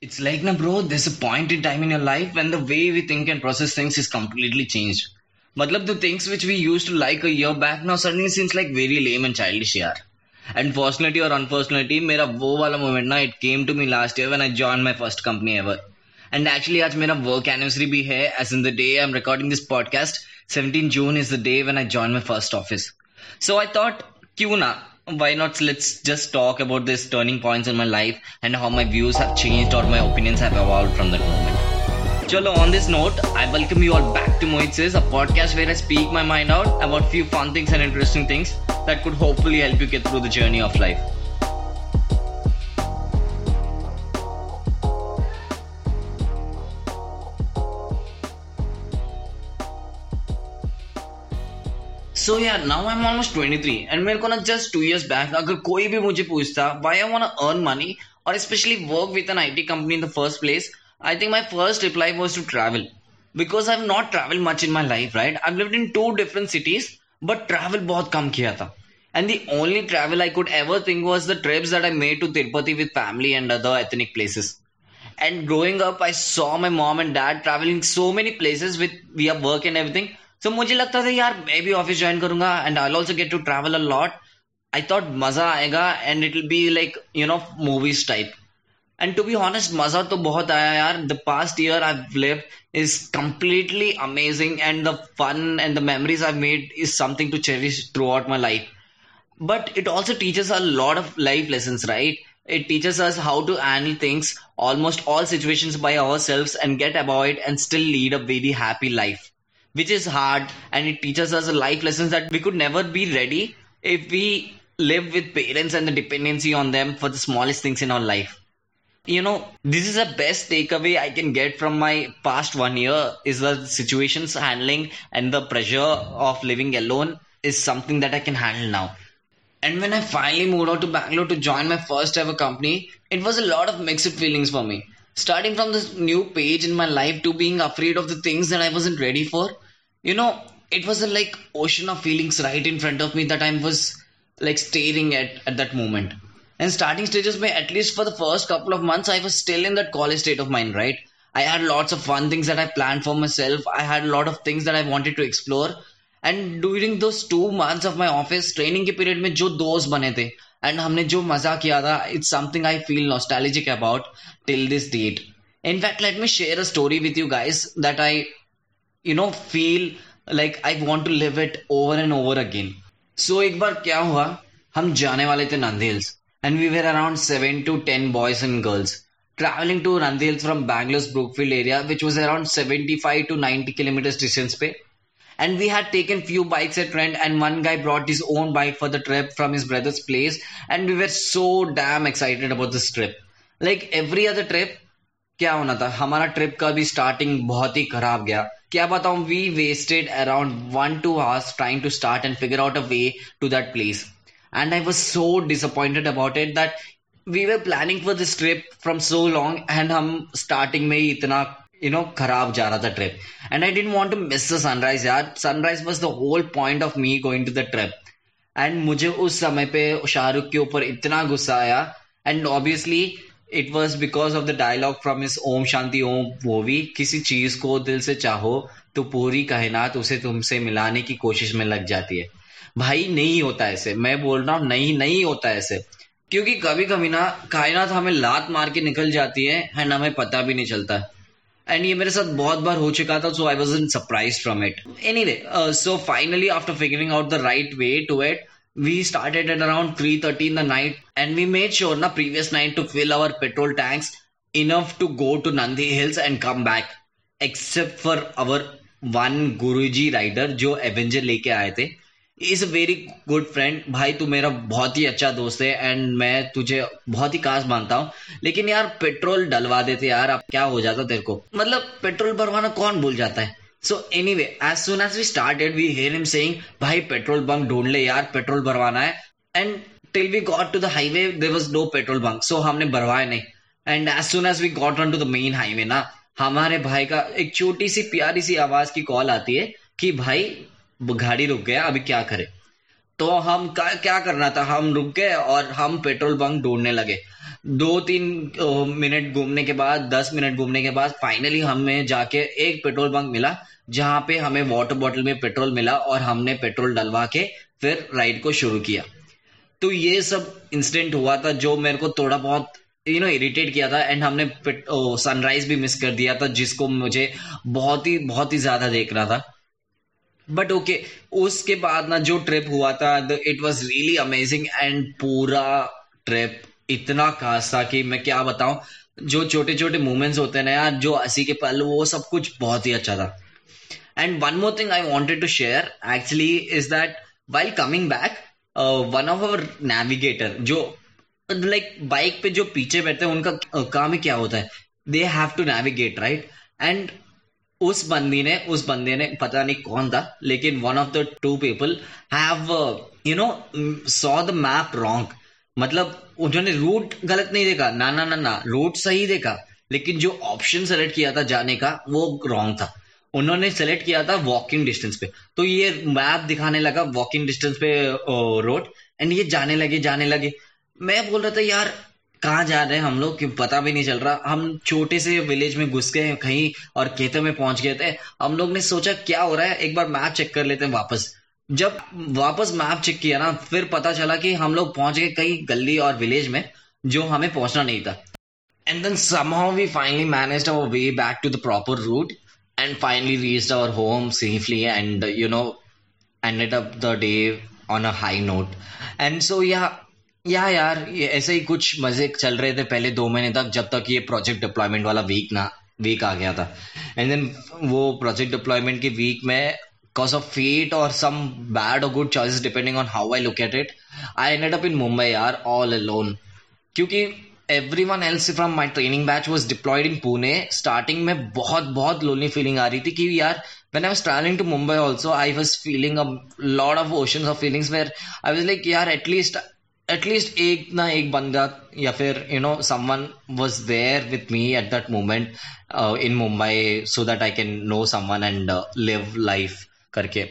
It's like, na bro, there's a point in time in your life when the way we think and process things is completely changed. Matlab, the things which we used to like a year back now suddenly seems like very lame and childish, yaar. And fortunately or unfortunately, मेरा वो वाला moment ना it came to me last year when I joined my first company ever. And actually आज मेरा work anniversary भी है as in the day I'm recording this podcast 17 June is the day when I joined my first office. So I thought क्यों ना why not let's just talk about these turning points in my life and how my views have changed or my opinions have evolved from that moment. Chalo, on this note, I welcome you all back to Mohit a podcast where I speak my mind out about few fun things and interesting things that could hopefully help you get through the journey of life. So यार now I am almost 23 and मेरे को ना just two years back अगर कोई भी मुझे पूछता why I want earn money और specially work with an IT company in the first place I think my first reply was to travel because I have not travel much in my life right I have in two different cities but travel बहुत कम किया था. And the only travel I could ever think was the trips that I made to Tirupati with family and other ethnic places and growing up I saw my mom and dad travelling so many places with we are work and everything so so, मुझे लगता था यार मैं भी office join करूंगा and I also get to travel a lot I thought मजा आएगा and it will be like you know movies type and to be honest मजा तो बहुत आया यार the past year I live is completely amazing and the fun and the memories I made is something to cherish throughout my life but it also teaches a lot of life lessons right it teaches us how to handle things almost all situations by ourselves and get about and still lead a very happy life which is hard and it teaches us life lessons that we could never be ready if we live with parents and the dependency on them for the smallest things in our life. You know this is the best takeaway i can get from my past one year is the situations handling and the pressure of living alone is something that i can handle now. And when i finally moved out to bangalore to join my first ever company it was a lot of mixed feelings for me starting from this new page in my life to being afraid of the things that I wasn't ready for, you know, it was a like ocean of feelings right in front of me that I was like staring at at that moment. And starting stages, may at least for the first couple of months, I was still in that college state of mind, right? I had lots of fun things that I planned for myself. I had a lot of things that I wanted to explore. And during those two months of my office training के period में जो दोस्त बने थे and हमने जो मजा किया था it's something I feel nostalgic about till this date in fact let me share a story with you guys that I you know feel like I want to live it over and over again so एक बार क्या हुआ हम जाने वाले थे Nandi hills and we were around seven to ten boys and girls traveling to Nandi Hills from Bangalore's Brookfield area, which was around 75 to 90 kilometers distance पे and we had taken few bikes at rent and one guy brought his own bike for the trip from his brother's place and we were so damn excited about this trip like every other trip क्या होना था हमारा trip का भी starting बहुत ही खराब गया क्या बताऊं we wasted around one two hours trying to start and figure out a way to that place and I was so disappointed about it that we were planning for this trip from so long and हम starting में ही इतना you know खराब जा रहा था trip and I didn't want to miss the sunrise यार. Sunrise was the whole point of me going to the trip and मुझे उस समय पे शाहरुख के ऊपर इतना गुस्सा आया. And obviously it was because of the dialogue from इस ओम शांति ओम मूवी किसी चीज़ को दिल से चाहो तो पूरी कायनात उसे तुमसे मिलाने की कोशिश में लग जाती है. भाई, नहीं होता ऐसे. मैं बोल रहा हूँ, नहीं नहीं होता ऐसे. क्योंकि कभी कभी ना, कायनात हमें लात मार के निकल जाती है, एंड हमें पता भी नहीं चलता. एंड ये मेरे साथ बहुत बार हो चुका था so I was in surprise from it anyway so finally after figuring out the right way to it we started at around 3.30 in the night and we made sure na previous night to fill our petrol tanks enough to go to Nandi Hills and come back except for our one Guruji rider जो Avenger लेके आए थे is a very good friend भाई, तू मेरा बहुत ही अच्छा दोस्त है एंड मैं तुझे बहुत ही खास मानता हूँ। लेकिन यार, पेट्रोल डलवा देते यार, अब क्या हो जाता तेरे को? मतलब पेट्रोल भरवाना कौन भूल जाता है? So anyway as soon as we started we hear him saying भाई, पेट्रोल बंक ढूंढ ले यार, पेट्रोल भरवाना है। And till we got to the highway there was no petrol bunk so हमने भरवाया नहीं। And as soon as we got on to the main highway ना, हमारे भाई का एक छोटी सी प्यारी सी आवाज़ की कॉल आती है कि, भाई गाड़ी रुक गया, अभी क्या करें? तो हम क्या करना था? हम रुक गए और हम पेट्रोल बंक ढूँढने लगे। दो तीन मिनट घूमने के बाद, दस मिनट घूमने के बाद फाइनली हमें जाके एक पेट्रोल पंप मिला, जहाँ पे हमें वाटर बॉटल में पेट्रोल मिला और हमने पेट्रोल डलवा के फिर राइड को शुरू किया। तो ये सब इंसिडेंट हुआ था जो मेरे को थोड़ा बहुत यू नो इरिटेट किया था एंड हमने सनराइज भी मिस कर दिया था, जिसको मुझे बहुत ही बहुत ही ज़्यादा देखना था। बट ओके okay, उसके बाद ना जो ट्रिप हुआ था it was really amazing and पूरा ट्रिप इतना खास था कि मैं क्या बताऊँ जो छोटे छोटे मोमेंट्स होते हैं ना यार जो हँसी के पल वो सब कुछ बहुत ही अच्छा था। And one more thing I wanted to share actually is that while coming back one of our navigator जो लाइक like, बाइक पे जो पीछे बैठते हैं उनका uh, काम ही क्या होता है? They have to navigate right and उस बंदी ने, उस बंदे ने, पता नहीं कौन था, लेकिन one of the two people have you know saw the map wrong मतलब उन्होंने रूट गलत नहीं देखा। ना ना ना ना रूट सही देखा, लेकिन जो ऑप्शन सेलेक्ट किया था जाने का, वो रॉन्ग था। उन्होंने सेलेक्ट किया था वॉकिंग डिस्टेंस पे। तो ये मैप दिखाने लगा वॉकिंग डिस्टेंस पे रोड एंड ये जाने लगे जाने लगे। मैं बोल रहा था, यार कहाँ जा रहे हैं हम लोग क्यों पता भी नहीं चल रहा। हम छोटे से विलेज में घुस गए कहीं और खेतों में पहुँच गए थे। हम लोग ने सोचा, क्या हो रहा है? एक बार मैप चेक कर लेते हैं वापस। जब वापस मैप चेक किया ना, फिर पता चला कि हम लोग पहुँच गए कई गली और विलेज में, जो हमें पहुँचना नहीं था। And then somehow we finally managed our way back to the proper route and finally reached our home safely and, you know, ended up the day on a high note. And so, yeah या यार, ये ऐसे ही कुछ मज़े चल रहे थे पहले दो महीने तक, जब तक ये प्रोजेक्ट डिप्लॉयमेंट वाला वीक ना वीक आ गया था. एंड देन वो प्रोजेक्ट डिप्लॉयमेंट के वीक में कॉज ऑफ़ फेट और सम बैड और good choices depending on how I located I ended up in Mumbai यार ऑल अलोन क्योंकि everyone else from my training batch was deployed in Pune starting में बहुत बहुत lonely feeling आ रही थी कि यार when I was travelling to Mumbai also I was feeling a lord of ocean of feelings where I was like यार at least at least एक ना एक बंदा या फिर you know someone was there with me at that moment in Mumbai so that I can know someone and live life करके.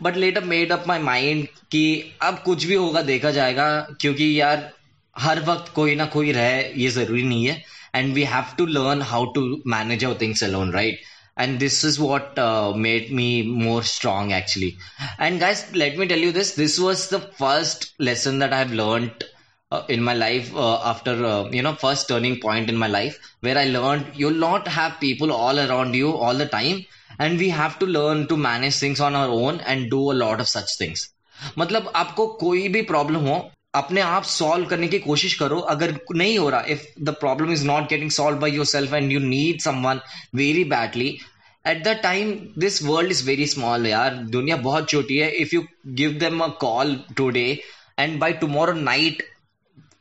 But later made up my mind कि अब कुछ भी होगा, देखा जाएगा, क्योंकि यार, हर वक्त कोई ना कोई रहे, ये ज़रूरी नहीं है. And we have to learn how to manage our things alone right and this is what uh, made me more strong actually and guys let me tell you this this was the first lesson that i've learned uh, in my life uh, after uh, you know first turning point in my life where i learned you'll not have people all around you all the time and we have to learn to manage things on our own and do a lot of such things मतलब आपको कोई भी problem हो अपने आप solve करने की कोशिश करो। अगर नहीं हो रहा if the problem is not getting solved by yourself and you need someone very badly at the time this world is very small यार दुनिया बहुत छोटी है। If you give them a call today and by tomorrow night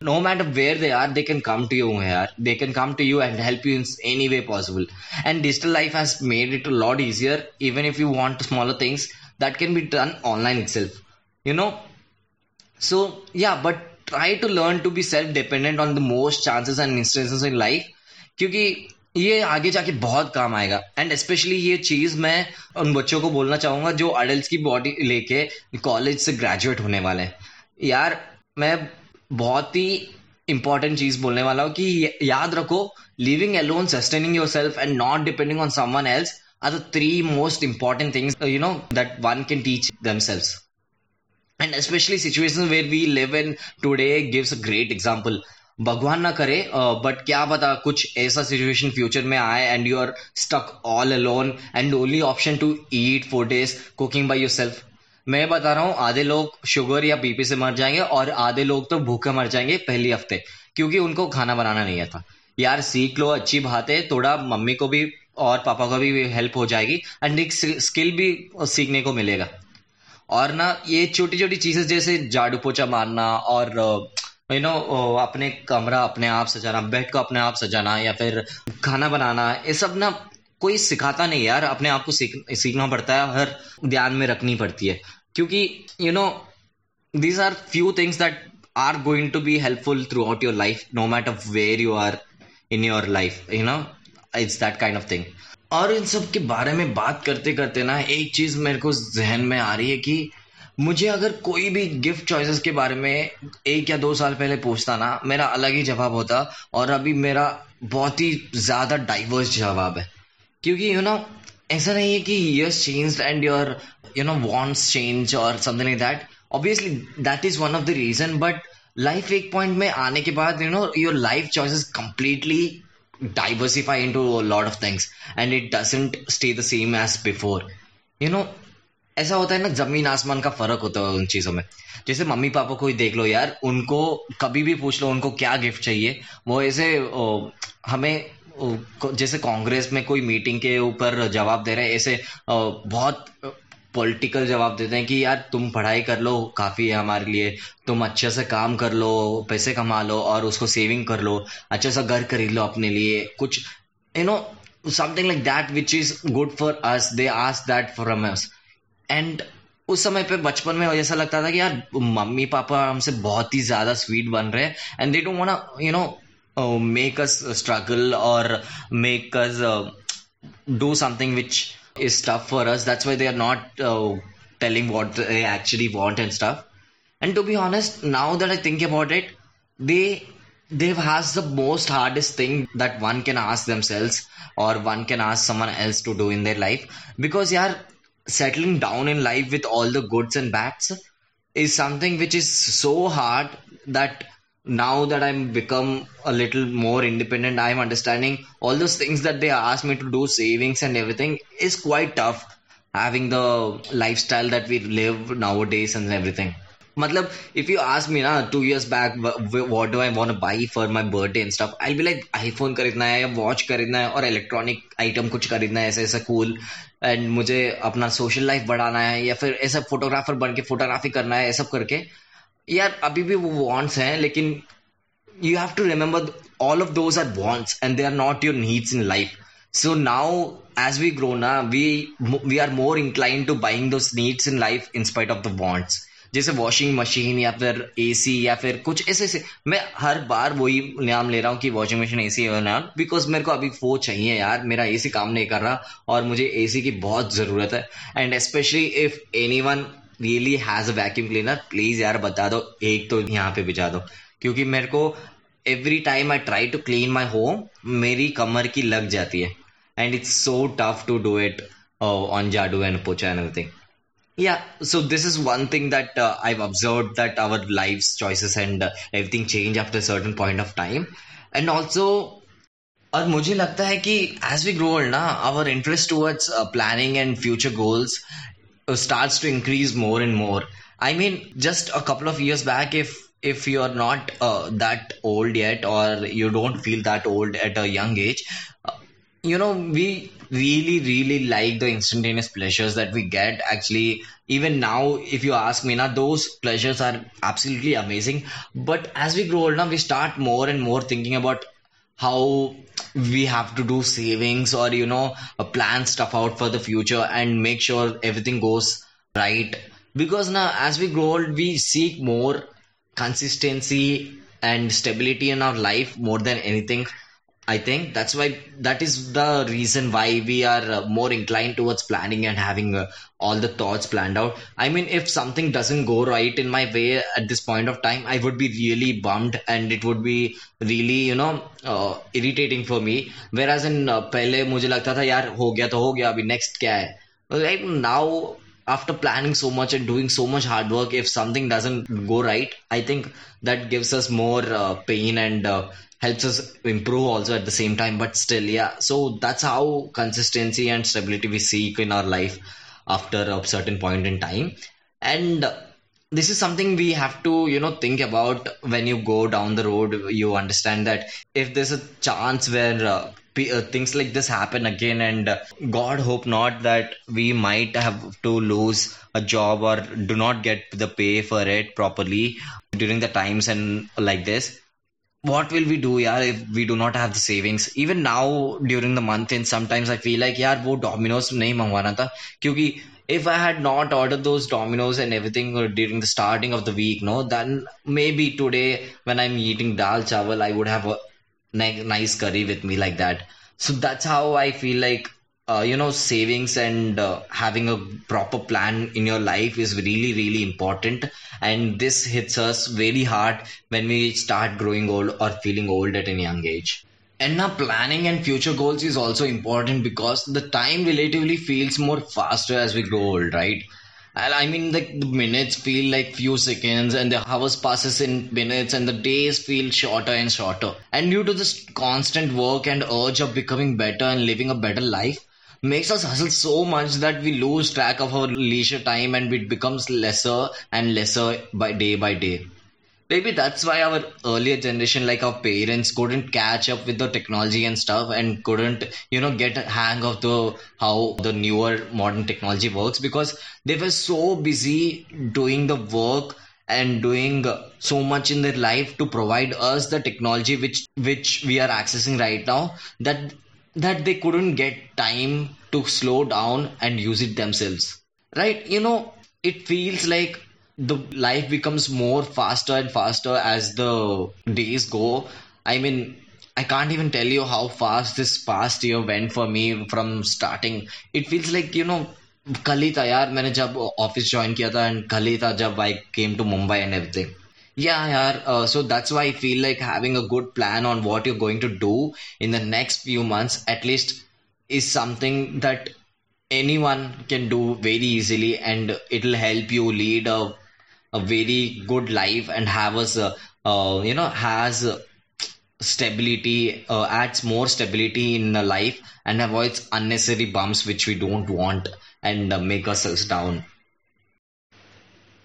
no matter where they are they can come to you यार they can come to you and help you in any way possible and digital life has made it lot easier even if you want smaller things that can be done online itself you know so, yeah, but try to learn to be self dependent on the most chances and instances in life, क्योंकि ये आगे जाके बहुत काम आएगा। And specially ये चीज़ मैं उन बच्चों को बोलना चाहूँगा जो अडल्ट की बॉडी लेके कॉलेज से ग्रेजुएट होने वाले हैं। यार, मैं बहुत ही इंपॉर्टेंट चीज़ बोलने वाला हूँ कि याद रखो living alone sustaining yourself and not depending on someone else are the three most important things you know that one can teach themselves and especially situations where we live in today gives a great example. भगवान ना करे but uh, क्या पता कुछ ऐसा situation future में आए and you are stuck all alone and only option to eat for days cooking by yourself मैं बता रहा हूँ आधे लोग शुगर या बीपी से मर जाएँगे और आधे लोग तो भूखे मर जाएँगे पहले हफ़्ते क्योंकि उनको खाना बनाना नहीं आता। यार सीख लो अच्छी बात है थोड़ा मम्मी को भी और पापा को भी हेल्प हो जाएगी एंड एक स्किल भी सीखने को मिलेगा। और ना ये छोटी छोटी चीज़ें जैसे झाड़ू पोछा मारना और यू नो अपने कमरा अपने आप सजाना बेड को अपने आप सजाना या फिर खाना बनाना ये सब ना कोई सिखाता नहीं यार। अपने आप को सीख, सीखना पड़ता है हर ध्यान में रखनी पड़ती है। क्योंकि you know these are few things that are going to be helpful throughout your life no matter where you are in your life you know it's that kind of thing और इन सब के बारे में बात करते करते ना, एक चीज़ मेरे को जहन में आ रही है कि मुझे अगर कोई भी गिफ्ट चॉइसेस के बारे में एक या दो साल पहले पूछता ना, मेरा अलग ही जवाब होता और अभी मेरा बहुत ही ज़्यादा डाइवर्स जवाब है। क्योंकि यू नो ऐसा नहीं है कि yes change and your you know wants change और something like that obviously that is one of the reason but life एक पॉइंट में आने के बाद you know your life choices completely diversify into lot of things and it doesn't stay the same as before you know ऐसा होता है ना, ज़मीन आसमान का फ़र्क होता है उन चीज़ों में। जैसे मम्मी पापा को ही देख लो यार, उनको कभी भी पूछ लो, उनको क्या गिफ्ट चाहिए, वो ऐसे हमें जैसे कांग्रेस में कोई मीटिंग के ऊपर जवाब दे रहे हैं, ऐसे बहुत पॉलिटिकल जवाब देते हैं कि यार तुम पढ़ाई कर लो, काफ़ी है हमारे लिए। तुम अच्छे से काम कर लो, पैसे कमा लो और उसको सेविंग कर लो अच्छा सा घर खरीद लो अपने लिए। कुछ you know something like that which is good for us they ask that from us and उस समय पे बचपन में ऐसा लगता था कि यार, मम्मी पापा हमसे बहुत ही ज़्यादा स्वीट बन रहे हैं। And they don't want you know make us struggle और make us do something which is tough for us. That's why they are not uh, telling what they actually want and stuff. And to be honest, now that I think about it, they they've asked the most hardest thing that one can ask themselves or one can ask someone else to do in their life. Because yeah, settling down in life with all the goods and bads is something which is so hard that now that I'm become a little more independent, I'm understanding all those things that they asked me to do, savings and everything is quite tough. Having the lifestyle that we live nowadays and everything. मतलब if you ask me ना two years back what do I want to buy for my birthday and stuff I'll be like iPhone खरीदना है या watch खरीदना है और electronic item कुछ खरीदना है ऐसा ऐसा कूल एंड मुझे अपना सोशल लाइफ बढ़ाना है या फिर ऐसा फोटोग्राफर बन के फोटोग्राफी करना है ये सब करके यार, अभी भी वो वॉन्ट्स हैं, लेकिन you have to remember all of those are wants and they are not your needs in life so now as we grow ना we we are more incline to buying those needs in life in spite of the wants जैसे washing machine या फिर A सी या फिर कुछ ऐसे ऐसे। मैं हर बार वही नाम ले रहा हूँ कि washing machine A C because मेरे को अभी वो चाहिए यार, मेरा ए सी काम नहीं कर रहा और मुझे ए सी की बहुत ज़रूरत है। And specially if anyone really has a vacuum cleaner please यार बता दो एक तो यहाँ पे भिजा दो। क्योंकि मेरे को every time I try to clean my home मेरी कमर की लग जाती है। And it's so tough to do it on जाडू and पोचा and everything yeah so this is one thing that uh, i've observed that our lives choices and uh, everything change after a certain point of time and also और मुझे लगता है कि as we grow ना our interest towards planning and future goals starts to increase more and more. I mean, just a couple of years back, if if you're not uh, that old yet, or you don't feel that old at a young age, uh, you know, we really, really like the instantaneous pleasures that we get. Actually, even now, if you ask me, now those pleasures are absolutely amazing. But as we grow older, we start more and more thinking about how we have to do savings or you know uh, plan stuff out for the future and make sure everything goes right. Because now as we grow old we seek more consistency and stability in our life more than anything I think that's why that is the reason why we are uh, more inclined towards planning and having uh, all the thoughts planned out. I mean, if something doesn't go right in my way at this point of time, I would be really bummed and it would be really, you know, uh, irritating for me. Whereas in uh, पहले मुझे लगता था यार हो गया तो हो गया अभी next क्या है? Like now after planning so much and doing so much hard work, if something doesn't go right, I think that gives us more uh, pain and uh, helps us improve also at the same time but still yeah. So that's how consistency and stability we seek in our life after a certain point in time. And this is something we have to you know think about when you go down the road. You understand that if there's a chance where uh, uh, things like this happen again and uh, god hope not that we might have to lose a job or do not get the pay for it properly during the times and like this what will we do yeah if we do not have the savings? Even now during the month and sometimes i feel like yeah wo Domino's name mangwana tha. If i had not ordered those Domino's and everything uh, during the starting of the week no then maybe today when i'm eating dal chawal i would have a nice curry with me like that. So that's how i feel like uh, you know savings and uh, having a proper plan in your life is really really important. And this hits us very hard when we start growing old or feeling old at a young age. And now planning and future goals is also important because the time relatively feels more faster as we grow old right? I mean, the minutes feel like few seconds, and the hours passes in minutes, and the days feel shorter and shorter. And due to this constant work and urge of becoming better and living a better life, makes us hustle so much that we lose track of our leisure time, and it becomes lesser and lesser by day by day. Maybe that's why our earlier generation, like our parents, couldn't catch up with the technology and stuff, and couldn't, you know, get a hang of the how the newer modern technology works because they were so busy doing the work and doing so much in their life to provide us the technology which which we are accessing right now that that they couldn't get time to slow down and use it themselves right you know it feels like the life becomes more faster and faster as the days go. I mean, I can't even tell you how fast this past year went for me from starting. It feels like, you know, कल ही था यार मैंने जब office join किया था and कल ही था जब I came to Mumbai and everything yeah yeah uh, so that's why i feel like having a good plan on what you're going to do in the next few months at least is something that anyone can do very easily and it'll help you lead a a very good life and have us uh, uh, you know has stability uh, adds more stability in life and avoids unnecessary bumps which we don't want and uh, make ourselves down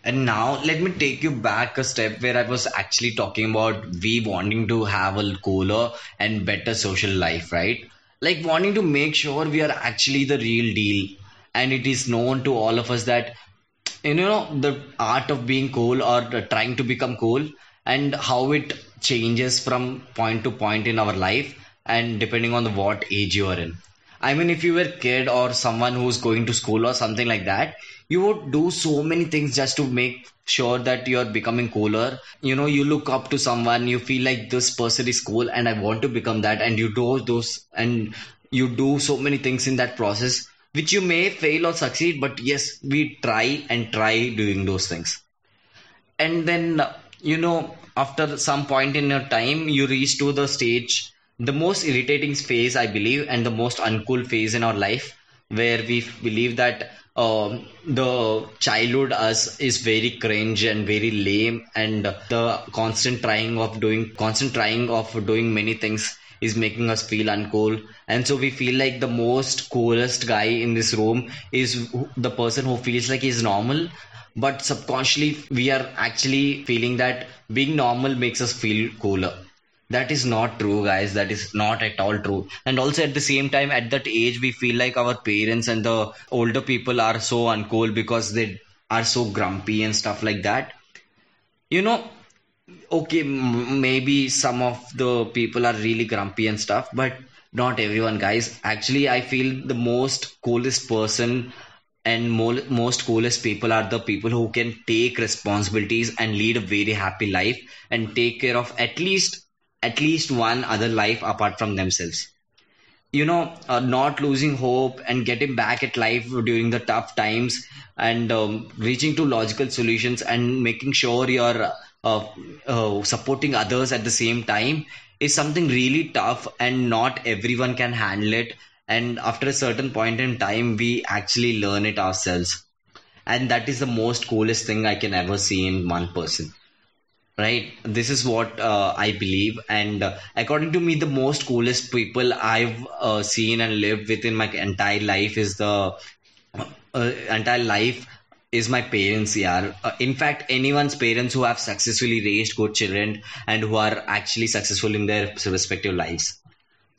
and now let me take you back a step where I was actually talking about we wanting to have a cooler and better social life, right? Like wanting to make sure we are actually the real deal. And it is known to all of us that you know the art of being cool or trying to become cool and how it changes from point to point in our life and depending on the what age you are in i mean if you were a kid or someone who's going to school or something like that you would do so many things just to make sure that you're becoming cooler you know you look up to someone you feel like this person is cool and i want to become that and you do those and you do so many things in that process which you may fail or succeed, but yes, we try and try doing those things. And then, you know, after some point in your time, you reach to the stage, the most irritating phase, I believe, and the most uncool phase in our life, where we believe that um, the childhood us is very cringe and very lame, and the constant trying of doing, constant trying of doing many things is making us feel uncool. And so we feel like the most coolest guy in this room is the person who feels like he's normal but subconsciously we are actually feeling that being normal makes us feel cooler that is not true guys. That is not at all true. And also at the same time at that age we feel like our parents and the older people are so uncool because they are so grumpy and stuff like that. You know okay maybe some of the people are really grumpy and stuff but not everyone guys. Actually i feel the most coolest person and mo- most coolest people are the people who can take responsibilities and lead a very happy life and take care of at least at least one other life apart from themselves. You know uh, not losing hope and getting back at life during the tough times and um, reaching to logical solutions and making sure you're uh, uh, supporting others at the same time is something really tough and not everyone can handle it. And after a certain point in time we actually learn it ourselves. And that is the most coolest thing i can ever see in one person right this is what uh, i believe and uh, according to me the most coolest people i've uh, seen and lived within my entire life is the uh, entire life is my parents yeah uh, in fact anyone's parents who have successfully raised good children and who are actually successful in their respective lives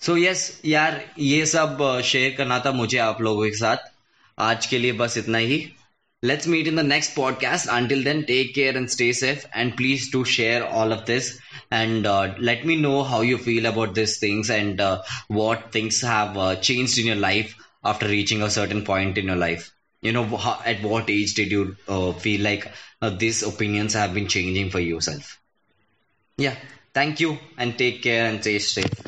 so yes यार ये सब share करना था मुझे आप लोगों के साथ आज के लिए बस इतना ही Let's meet in the next podcast. Until then, take care and stay safe. And please do share all of this and uh, let me know how you feel about these things and uh, what things have uh, changed in your life after reaching a certain point in your life. You know, how, at what age did you uh, feel like uh, these opinions have been changing for yourself? Yeah. Thank you and take care and stay safe.